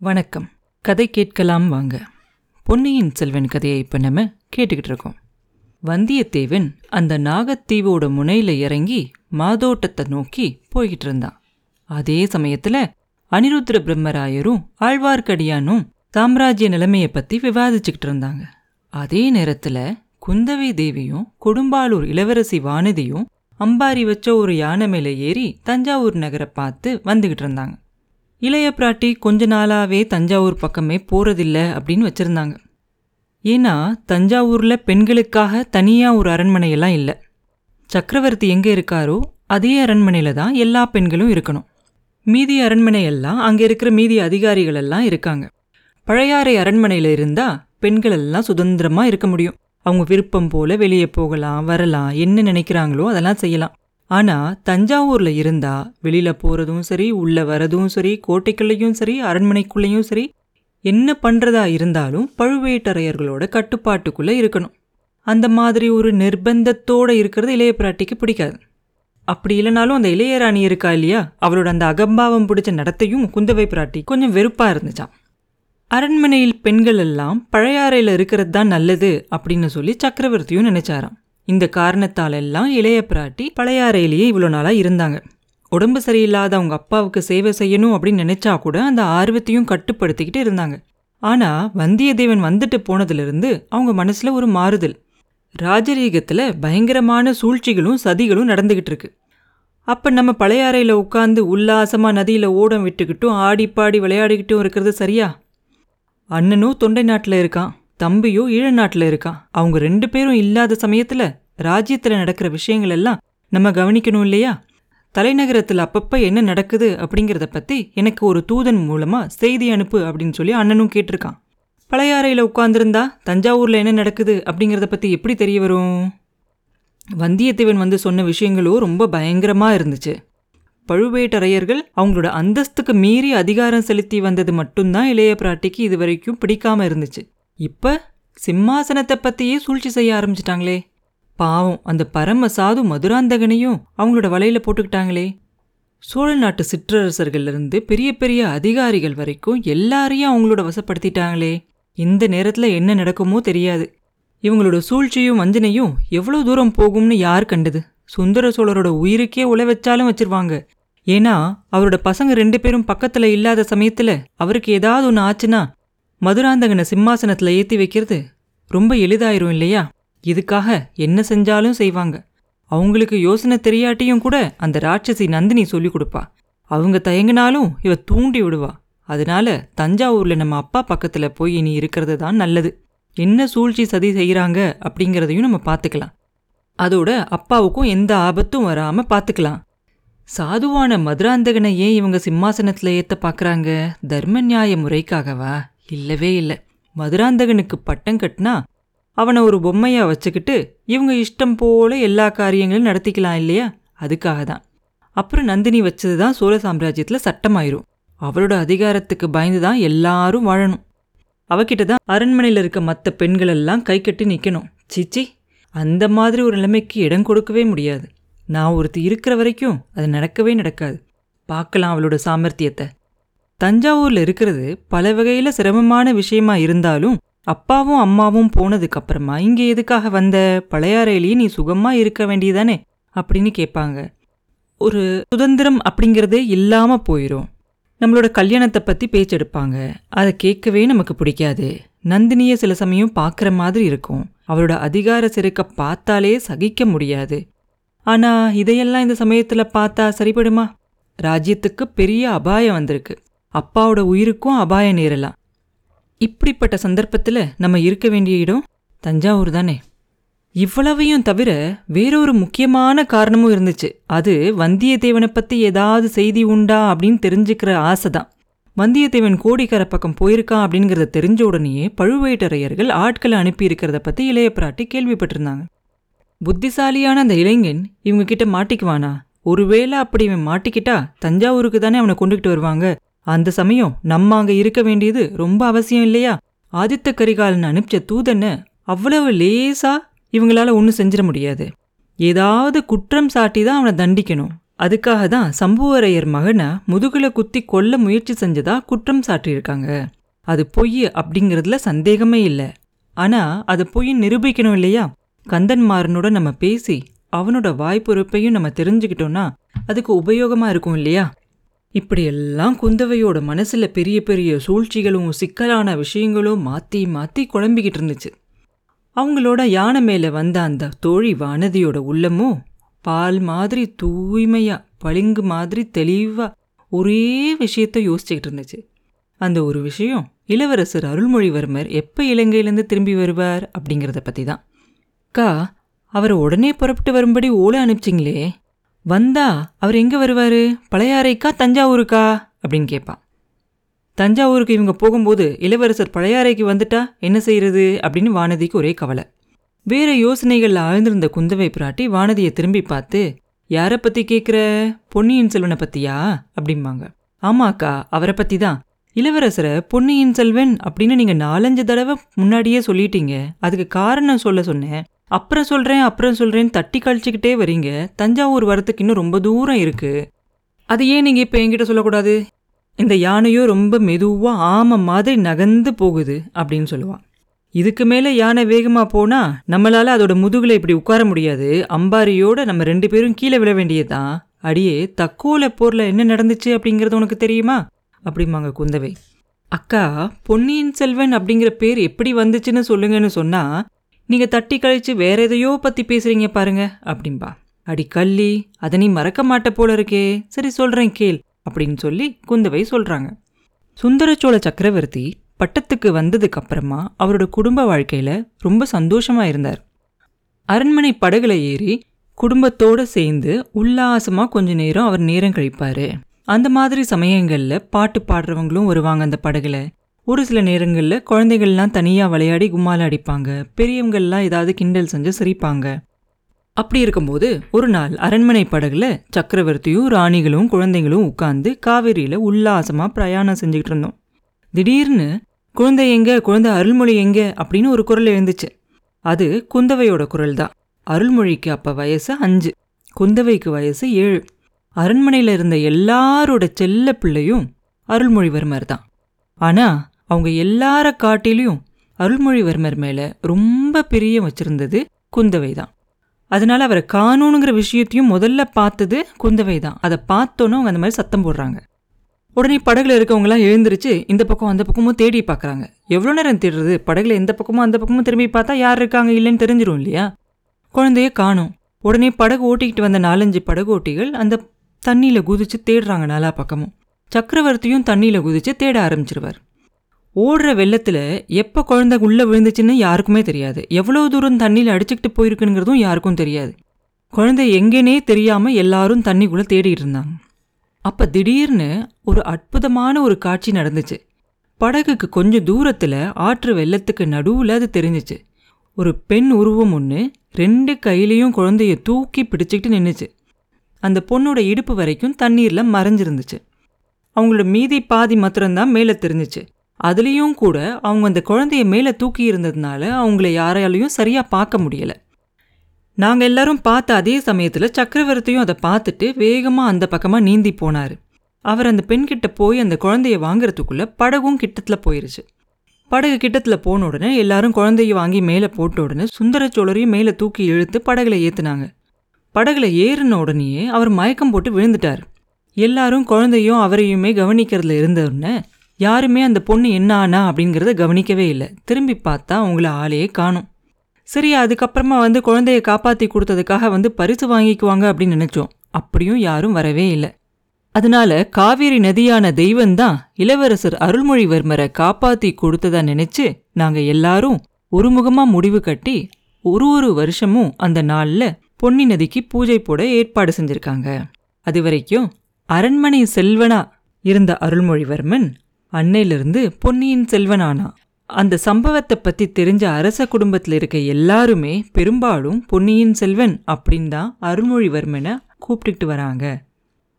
வணக்கம். கதை கேட்கலாம் வாங்க. பொன்னியின் செல்வன் கதையை இப்போ நம்ம கேட்டுக்கிட்டு இருக்கோம். வந்தியத்தேவன் அந்த நாகத்தீவோட முனையில் இறங்கி மாதோட்டத்தை நோக்கி போய்கிட்டு இருந்தான். அதே சமயத்தில் அனிருத்ர பிரம்மராயரும் ஆழ்வார்க்கடியானும் சாம்ராஜ்ய நிலைமையை பற்றி விவாதிச்சுக்கிட்டு இருந்தாங்க. அதே நேரத்தில் குந்தவை தேவியும் கொடும்பாலூர் இளவரசி வானதியும் அம்பாரி வச்ச ஒரு யானை மேலே ஏறி தஞ்சாவூர் நகரை பார்த்து வந்துக்கிட்டு இருந்தாங்க. இளைய பிராட்டி கொஞ்ச நாளாகவே தஞ்சாவூர் பக்கமே போகிறதில்ல அப்படின்னு வச்சுருந்தாங்க. ஏன்னா தஞ்சாவூரில் பெண்களுக்காக தனியாக ஒரு அரண்மனையெல்லாம் இல்லை. சக்கரவர்த்தி எங்கே இருக்காரோ அதே அரண்மனையில் தான் எல்லா பெண்களும் இருக்கணும். மீதி அரண்மனையெல்லாம் அங்கே இருக்கிற மீதி அதிகாரிகள் எல்லாம் இருக்காங்க. பழையாறை அரண்மனையில் இருந்தால் பெண்கள் எல்லாம் சுதந்திரமாக இருக்க முடியும். அவங்க விருப்பம் போல் வெளியே போகலாம் வரலாம் என்ன நினைக்கிறாங்களோ அதெல்லாம் செய்யலாம். ஆனால் தஞ்சாவூரில் இருந்தால் வெளியில் போகிறதும் சரி உள்ளே வரதும் சரி கோட்டைக்குள்ளேயும் சரி அரண்மனைக்குள்ளேயும் சரி என்ன பண்ணுறதா இருந்தாலும் பழுவேட்டரையர்களோட கட்டுப்பாட்டுக்குள்ளே இருக்கணும். அந்த மாதிரி ஒரு நிர்பந்தத்தோட இருக்கிறது இளைய பிராட்டிக்கு பிடிக்காது. அப்படி இல்லைனாலும் அந்த இளையராணி இருக்கா இல்லையா? அவளோட அந்த அகம்பாவம் பிடிச்ச நடத்தையும் குந்தவை பிராட்டி கொஞ்சம் வெறுப்பாக இருந்துச்சாம் அரண்மனையில் பெண்கள் எல்லாம் பழையாறையில் இருக்கிறது தான் நல்லது அப்படின்னு சொல்லி சக்கரவர்த்தியும் நினைச்சாராம். இந்த காரணத்தால் எல்லாம் இளைய பிராட்டி பழையாறையிலேயே இவ்வளோ நாளாக இருந்தாங்க. உடம்பு சரியில்லாத அவங்க அப்பாவுக்கு சேவை செய்யணும் அப்படின்னு நினச்சா கூட அந்த ஆர்வத்தையும் கட்டுப்படுத்திக்கிட்டு இருந்தாங்க. ஆனால் வந்தியத்தேவன் வந்துட்டு போனதுலேருந்து அவங்க மனசில் ஒரு மாறுதல். ராஜரீகத்தில் பயங்கரமான சூழ்ச்சிகளும் சதிகளும் நடந்துக்கிட்டு இருக்கு. அப்போ நம்ம பழையாறையில் உட்காந்து உல்லாசமாக நதியில் ஓடம் விட்டுக்கிட்டும் ஆடி பாடி விளையாடிக்கிட்டும் இருக்கிறது சரியா? அண்ணனும் தொண்டை நாட்டில் இருக்கான். தம்பியோ ஈழநாட்டில் இருக்கான் அவங்க ரெண்டு பேரும் இல்லாத சமயத்துல ராஜ்யத்துல நடக்கிற விஷயங்கள் எல்லாம் நம்ம கவனிக்கணும் இல்லையா? தலைநகரத்தில் அப்பப்ப என்ன நடக்குது அப்படிங்கிறத பத்தி எனக்கு ஒரு தூதன் மூலமா செய்தி அனுப்பு அப்படின்னு சொல்லி அண்ணனும் கேட்டிருக்கான். பழையாறையில் உட்காந்துருந்தா தஞ்சாவூர்ல என்ன நடக்குது அப்படிங்கிறத பத்தி எப்படி தெரிய வரும்? வந்தியத்தேவன் வந்து சொன்ன விஷயங்களும் ரொம்ப பயங்கரமா இருந்துச்சு. பழுவேட்டரையர்கள் அவங்களோட அந்தஸ்துக்கு மீறி அதிகாரம் செலுத்தி வந்தது மட்டும்தான் இளைய பிராட்டிக்கு இது வரைக்கும் பிடிக்காம இருந்துச்சு. இப்ப சிம்மாசனத்தை பத்தியே சூழ்ச்சி செய்ய ஆரம்பிச்சிட்டாங்களே. பாவம் அந்த பரம சாது மதுராந்தகனையும் அவங்களோட வலையில போட்டுக்கிட்டாங்களே. சோழ நாட்டு சிற்றரசர்கள்ல இருந்து பெரிய பெரிய அதிகாரிகள் வரைக்கும் எல்லாரையும் அவங்களோட வசப்படுத்திட்டாங்களே. இந்த நேரத்துல என்ன நடக்குமோ தெரியாது. இவங்களோட சூழ்ச்சியும் வஞ்சனையும் எவ்வளவு தூரம் போகும்னு யார் கண்டது? சுந்தர சோழரோட உயிருக்கே உழை வச்சாலும் வச்சிருவாங்க. ஏன்னா அவரோட பசங்க ரெண்டு பேரும் பக்கத்துல இல்லாத சமயத்துல அவருக்கு ஏதாவது ஒன்று ஆச்சுன்னா மதுராந்தகனை சிம்மாசனத்துல ஏத்தி வைக்கிறது ரொம்ப எளிதாயிரும் இல்லையா? இதுக்காக என்ன செஞ்சாலும் செய்வாங்க. அவங்களுக்கு யோசனை தெரியாட்டியும் கூட அந்த ராட்சசி நந்தினி சொல்லி கொடுப்பா. அவங்க தயங்கினாலும் இவ தூண்டி விடுவா. அதனால தஞ்சாவூர்ல நம்ம அப்பா பக்கத்துல போய் இனி இருக்கிறது தான் நல்லது. என்ன சூழ்ச்சி சதி செய்யறாங்க அப்படிங்கிறதையும் நம்ம பார்த்துக்கலாம் அதோட அப்பாவுக்கும் எந்த ஆபத்தும் வராம பார்த்துக்கலாம் சாதுவான மதுராந்தகனை ஏன் இவங்க சிம்மாசனத்துல ஏற்ற பார்க்குறாங்க தர்ம நியாய முறைக்காகவா? இல்லவே இல்லை. மதுராந்தகனுக்கு பட்டம் கட்டினா அவனை ஒரு பொம்மையா வச்சுக்கிட்டு இவங்க இஷ்டம் போல எல்லா காரியங்களும் நடத்திக்கலாம் இல்லையா? அதுக்காக தான். அப்புறம் நந்தினி வச்சது தான் சோழ சாம்ராஜ்யத்தில் சட்டமாயிரும். அவளோட அதிகாரத்துக்கு பயந்து தான் எல்லாரும் வாழணும். அவகிட்ட தான் அரண்மனையில் இருக்க மற்ற பெண்கள் எல்லாம் கை கட்டி நிற்கணும் சீச்சி அந்த மாதிரி ஒரு நிலைமைக்கு இடம் கொடுக்கவே முடியாது. நான் ஒருத்தி இருக்கிற வரைக்கும் அது நடக்கவே நடக்காது. பார்க்கலாம் அவளோட சாமர்த்தியத்தை. தஞ்சாவூர்ல இருக்கிறது பல வகையில சிரமமான விஷயமா இருந்தாலும் அப்பாவும் அம்மாவும் போனதுக்கு அப்புறமா இங்க எதுக்காக வந்த? பழையாறையிலேயே நீ சுகமா இருக்க வேண்டியதானே? அப்படின்னு கேட்பாங்க. ஒரு சுதந்திரம் அப்படிங்கிறதே இல்லாம போயிடும் நம்மளோட கல்யாணத்தை பத்தி பேச்செடுப்பாங்க அதை கேட்கவே நமக்கு பிடிக்காது. நந்தினிய சில சமயம் பார்க்குற மாதிரி இருக்கும். அவளோட அதிகார செருக்க பார்த்தாலே சகிக்க முடியாது. ஆனா இதையெல்லாம் இந்த சமயத்துல பார்த்தா சரிப்படுமா? ராஜ்யத்துக்கு பெரிய அபாயம் வந்திருக்கு. அப்பாவோட உயிருக்கும் அபாயம் நேரலாம் இப்படிப்பட்ட சந்தர்ப்பத்துல நம்ம இருக்க வேண்டிய இடம் தஞ்சாவூர் தானே. இவ்வளவையும் தவிர வேறொரு முக்கியமான காரணமும் இருந்துச்சு. அது வந்தியத்தேவனை பத்தி ஏதாவது செய்தி உண்டா அப்படின்னு தெரிஞ்சுக்கிற ஆசை தான் வந்தியத்தேவன் கோடிக்கரை பக்கம் போயிருக்கான் அப்படிங்கிறத தெரிஞ்ச உடனேயே பழுவேட்டரையர்கள் ஆட்களை அனுப்பி இருக்கிறத இளைய பிராட்டி கேள்விப்பட்டிருந்தாங்க. புத்திசாலியான அந்த இளைஞன் இவங்க கிட்ட மாட்டிக்குவானா? ஒருவேளை அப்படி இவன் மாட்டிக்கிட்டா தஞ்சாவூருக்கு தானே அவனை கொண்டுகிட்டு வருவாங்க? அந்த சமயம் நம்ம அங்க இருக்க வேண்டியது ரொம்ப அவசியம் இல்லையா? ஆதித்த கரிகாலன் அனுப்பிச்ச தூதனை அவ்வளவு லேசா இவங்களால ஒன்றும் செஞ்சிட முடியாது. ஏதாவது குற்றம் சாட்டி தான் அவனை தண்டிக்கணும். அதுக்காக தான் சம்புவரையர் மகனை முதுகுல குத்தி கொல்ல முயற்சி செஞ்சதா குற்றம் சாட்டியிருக்காங்க. அது பொய் அப்படிங்கிறதுல சந்தேகமே இல்லை. ஆனா அது பொய் நிரூபிக்கணும் இல்லையா? கந்தன்மாறனோட நம்ம பேசி அவனோட வாய்ப்புறுப்பையும் நம்ம தெரிஞ்சுக்கிட்டோம்னா அதுக்கு உபயோகமா இருக்கும் இல்லையா? இப்படியெல்லாம் குந்தவையோட மனசில் பெரிய பெரிய சூழ்ச்சிகளும் சிக்கலான விஷயங்களும் மாற்றி மாற்றி குழம்பிக்கிட்டு இருந்துச்சு. அவங்களோட யானை மேலே வந்த அந்த தோழி வானதியோட உள்ளமும் பால் மாதிரி தூய்மையாக பளிங்கு மாதிரி தெளிவாக ஒரே விஷயத்த யோசிச்சுக்கிட்டு இருந்துச்சு. அந்த ஒரு விஷயம் இளவரசர் அருள்மொழிவர்மர் எப்போ இலங்கையிலேருந்து திரும்பி வருவார் அப்படிங்கிறத பற்றி தான் அக்கா அவரை உடனே புறப்பட்டு வரும்படி ஓலை அனுப்பிச்சிங்களே. வந்தா அவர் எங்கே வருவார்? பழையாறைக்கா தஞ்சாவூருக்கா? அப்படின்னு கேட்பான் தஞ்சாவூருக்கு இவங்க போகும்போது இளவரசர் பழையாறைக்கு வந்துட்டா? என்ன செய்யறது அப்படின்னு வானதிக்கு ஒரே கவலை. வேற யோசனைகள்ல ஆழ்ந்திருந்த குந்தவை பிராட்டி வானதியை திரும்பி பார்த்து யாரை பத்தி கேட்குற பொன்னியின் செல்வனை பத்தியா? அப்படிம்பாங்க. ஆமாக்கா அவரை பத்தி தான் இளவரசரை பொன்னியின் செல்வன் அப்படின்னு நீங்க நாலஞ்சு தடவை முன்னாடியே சொல்லிட்டீங்க. அதுக்கு காரணம் சொல்ல சொன்னேன். அப்புறம் சொல்கிறேன் அப்புறம் சொல்கிறேன்னு தட்டி கழிச்சிக்கிட்டே வரீங்க. தஞ்சாவூர் வரத்துக்கு இன்னும் ரொம்ப தூரம் இருக்குது அது ஏன் நீங்கள் இப்போ என்கிட்ட சொல்லக்கூடாது? இந்த யானையோ ரொம்ப மெதுவாக ஆம மாதிரி நகர்ந்து போகுது அப்படின்னு சொல்லுவான். இதுக்கு மேலே யானை வேகமாக போனால் நம்மளால் அதோட முதுகில் இப்படி உட்கார முடியாது. அம்பாரியோட நம்ம ரெண்டு பேரும் கீழே விழ வேண்டியது தான் அடியே தக்கோல போரில் என்ன நடந்துச்சு அப்படிங்கிறது உனக்கு தெரியுமா? அப்படிம்பாங்க குந்தவை. அக்கா பொன்னியின் செல்வன் அப்படிங்கிற பேர் எப்படி வந்துச்சுன்னு சொல்லுங்கன்னு சொன்னால் நீங்க தட்டி கழிச்சு வேற எதையோ பத்தி பேசுறீங்க பாருங்க அப்படின்பா அடி கள்ளி அதை நீ மறக்க மாட்ட போல இருக்கே. சரி சொல்றேன் கேள் அப்படின்னு சொல்லி குந்தவை சொல்றாங்க. சுந்தரச்சோழ சக்கரவர்த்தி பட்டத்துக்கு வந்ததுக்கு அப்புறமா அவரோட குடும்ப வாழ்க்கையில ரொம்ப சந்தோஷமா இருந்தார். அரண்மனை படகுல ஏறி குடும்பத்தோடு சேர்ந்து உல்லாசமா கொஞ்ச நேரம் அவர் நேரம் கழிப்பாரு. அந்த மாதிரி சமயங்களில் பாட்டு பாடுறவங்களும் வருவாங்க அந்த படகுல. ஒரு சில நேரங்களில் குழந்தைகள்லாம் தனியாக விளையாடி கும்மால அடிப்பாங்க. பெரியவங்கள்லாம் ஏதாவது கிண்டல் செஞ்சு சிரிப்பாங்க. அப்படி இருக்கும்போது ஒரு நாள் அரண்மனை படகுல சக்கரவர்த்தியும் ராணிகளும் குழந்தைகளும் உட்கார்ந்து காவேரியில் உல்லாசமாக பிரயாணம் செஞ்சுக்கிட்டு இருந்தோம். திடீர்னு குழந்தை எங்க? குழந்தை அருள்மொழி எங்க? அப்படின்னு ஒரு குரல் எழுந்துச்சு. அது குந்தவையோட குரல் தான் அருள்மொழிக்கு அப்போ வயசு அஞ்சு. குந்தவைக்கு வயசு ஏழு. அரண்மனையில் இருந்த எல்லாரோட செல்ல பிள்ளையும் அருள்மொழிவர்மர் தான் ஆனா அவங்க எல்லார காட்டிலையும் அருள்மொழிவர்மர் மேலே ரொம்ப பிரியம் வச்சிருந்தது குந்தவை தான். அதனால அவரை காணணுங்கிற விஷயத்தையும் முதல்ல பார்த்தது குந்தவை தான். அதை பார்த்தோன்னே அவங்க அந்த மாதிரி சத்தம் போடுறாங்க. உடனே படகுல இருக்கவங்களாம் எழுந்திருச்சு இந்த பக்கம் அந்த பக்கமும் தேடி பார்க்கறாங்க. எவ்வளோ நேரம் தேடுறது? படகுல எந்த பக்கமும் அந்த பக்கமும் திரும்பி பார்த்தா யார் இருக்காங்க இல்லைன்னு தெரிஞ்சிரும் இல்லையா? குழந்தைய காணும். உடனே படகு ஓட்டிக்கிட்டு வந்த நாலஞ்சு படகு ஓட்டிகள் அந்த தண்ணியில் குதிச்சு தேடுறாங்க நாலா பக்கமும். சக்கரவர்த்தியும் தண்ணியில் குதிச்சு தேட ஆரம்பிச்சிருவார். ஓடுற வெள்ளத்தில் எப்போ குழந்தை உள்ளே விழுந்துச்சுன்னு யாருக்குமே தெரியாது. எவ்வளோ தூரம் தண்ணியில் அடிச்சுக்கிட்டு போயிருக்குங்கிறதும் யாருக்கும் தெரியாது. குழந்தை எங்கேனே தெரியாமல் எல்லாரும் தண்ணிக்குள்ளே தேடிட்டு இருந்தாங்க. அப்போ திடீர்னு ஒரு அற்புதமான ஒரு காட்சி நடந்துச்சு. படகுக்கு கொஞ்சம் தூரத்தில் ஆற்று வெள்ளத்துக்கு நடுவில் அது தெரிஞ்சிச்சு. ஒரு பெண் உருவம் ஒன்று ரெண்டு கையிலையும் குழந்தைய தூக்கி பிடிச்சிக்கிட்டு நின்றுச்சு அந்த பொண்ணோட இடுப்பு வரைக்கும் தண்ணீரில் மறைஞ்சிருந்துச்சு. அவங்களோட மீதி பாதி மாத்திரம்தான் மேலே தெரிஞ்சிச்சு. அதுலேயும் கூட அவங்க அந்த குழந்தைய மேலே தூக்கி இருந்ததுனால அவங்கள யாராலையும் சரியாக பார்க்க முடியலை. நாங்கள் எல்லாரும் பார்த்த அதே சமயத்தில் சக்கரவர்த்தியும் அதை பார்த்துட்டு வேகமாக அந்த பக்கமாக நீந்தி போனார். அவர் அந்த பெண்கிட்ட போய் அந்த குழந்தைய வாங்குறதுக்குள்ளே படகும் கிட்டத்தில் போயிருச்சு. படகு கிட்டத்தில் போன உடனே எல்லாரும் குழந்தைய வாங்கி மேலே போட்ட உடனே சுந்தர சோழரையும் மேலே தூக்கி இழுத்து படகுல ஏற்றுனாங்க படகுல ஏறின உடனேயே அவர் மயக்கம் போட்டு விழுந்துட்டார். எல்லாரும் குழந்தையும் அவரையுமே கவனிக்கிறதுல இருந்த உடனே யாருமே அந்த பொண்ணு என்ன ஆனா அப்படிங்கிறத கவனிக்கவே இல்லை. திரும்பி பார்த்தா அவங்கள ஆளையே காணும். சரி அதுக்கப்புறமா வந்து குழந்தைய காப்பாத்தி கொடுத்ததுக்காக வந்து பரிசு வாங்கிக்குவாங்க அப்படின்னு நினைச்சோம். அப்படியும் யாரும் வரவே இல்லை. அதனால காவேரி நதியான தெய்வந்தான் இளவரசர் அருள்மொழிவர்மரை காப்பாத்தி கொடுத்ததா நினைச்சு நாங்க எல்லாரும் ஒருமுகமா முடிவு கட்டி ஒரு ஒரு வருஷமும் அந்த நாள்ல பொன்னி நதிக்கு பூஜை போட ஏற்பாடு செஞ்சிருக்காங்க. அது வரைக்கும் அரண்மனை செல்வனா இருந்த அருள்மொழிவர்மன் அன்னையிலிருந்து பொன்னியின் செல்வனானா. அந்த சம்பவத்தை பத்தி தெரிஞ்ச அரச குடும்பத்தில் இருக்க எல்லாருமே பெரும்பாலும் பொன்னியின் செல்வன் அப்படின்னு தான் அருள்மொழிவர்மனை கூப்பிட்டுக்கிட்டு வராங்க.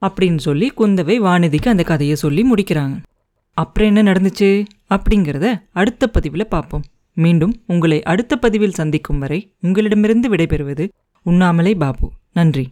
அப்படின்னு சொல்லி குந்தவை வானதிக்கு அந்த கதையை சொல்லி முடிக்கிறாங்க. அப்புறம் என்ன நடந்துச்சு அப்படிங்கிறத அடுத்த பதிவில் பார்ப்போம். மீண்டும் உங்களை அடுத்த பதிவில் சந்திக்கும் வரை உங்களிடமிருந்து விடைபெறுவது உண்ணாமலை பாபு. நன்றி.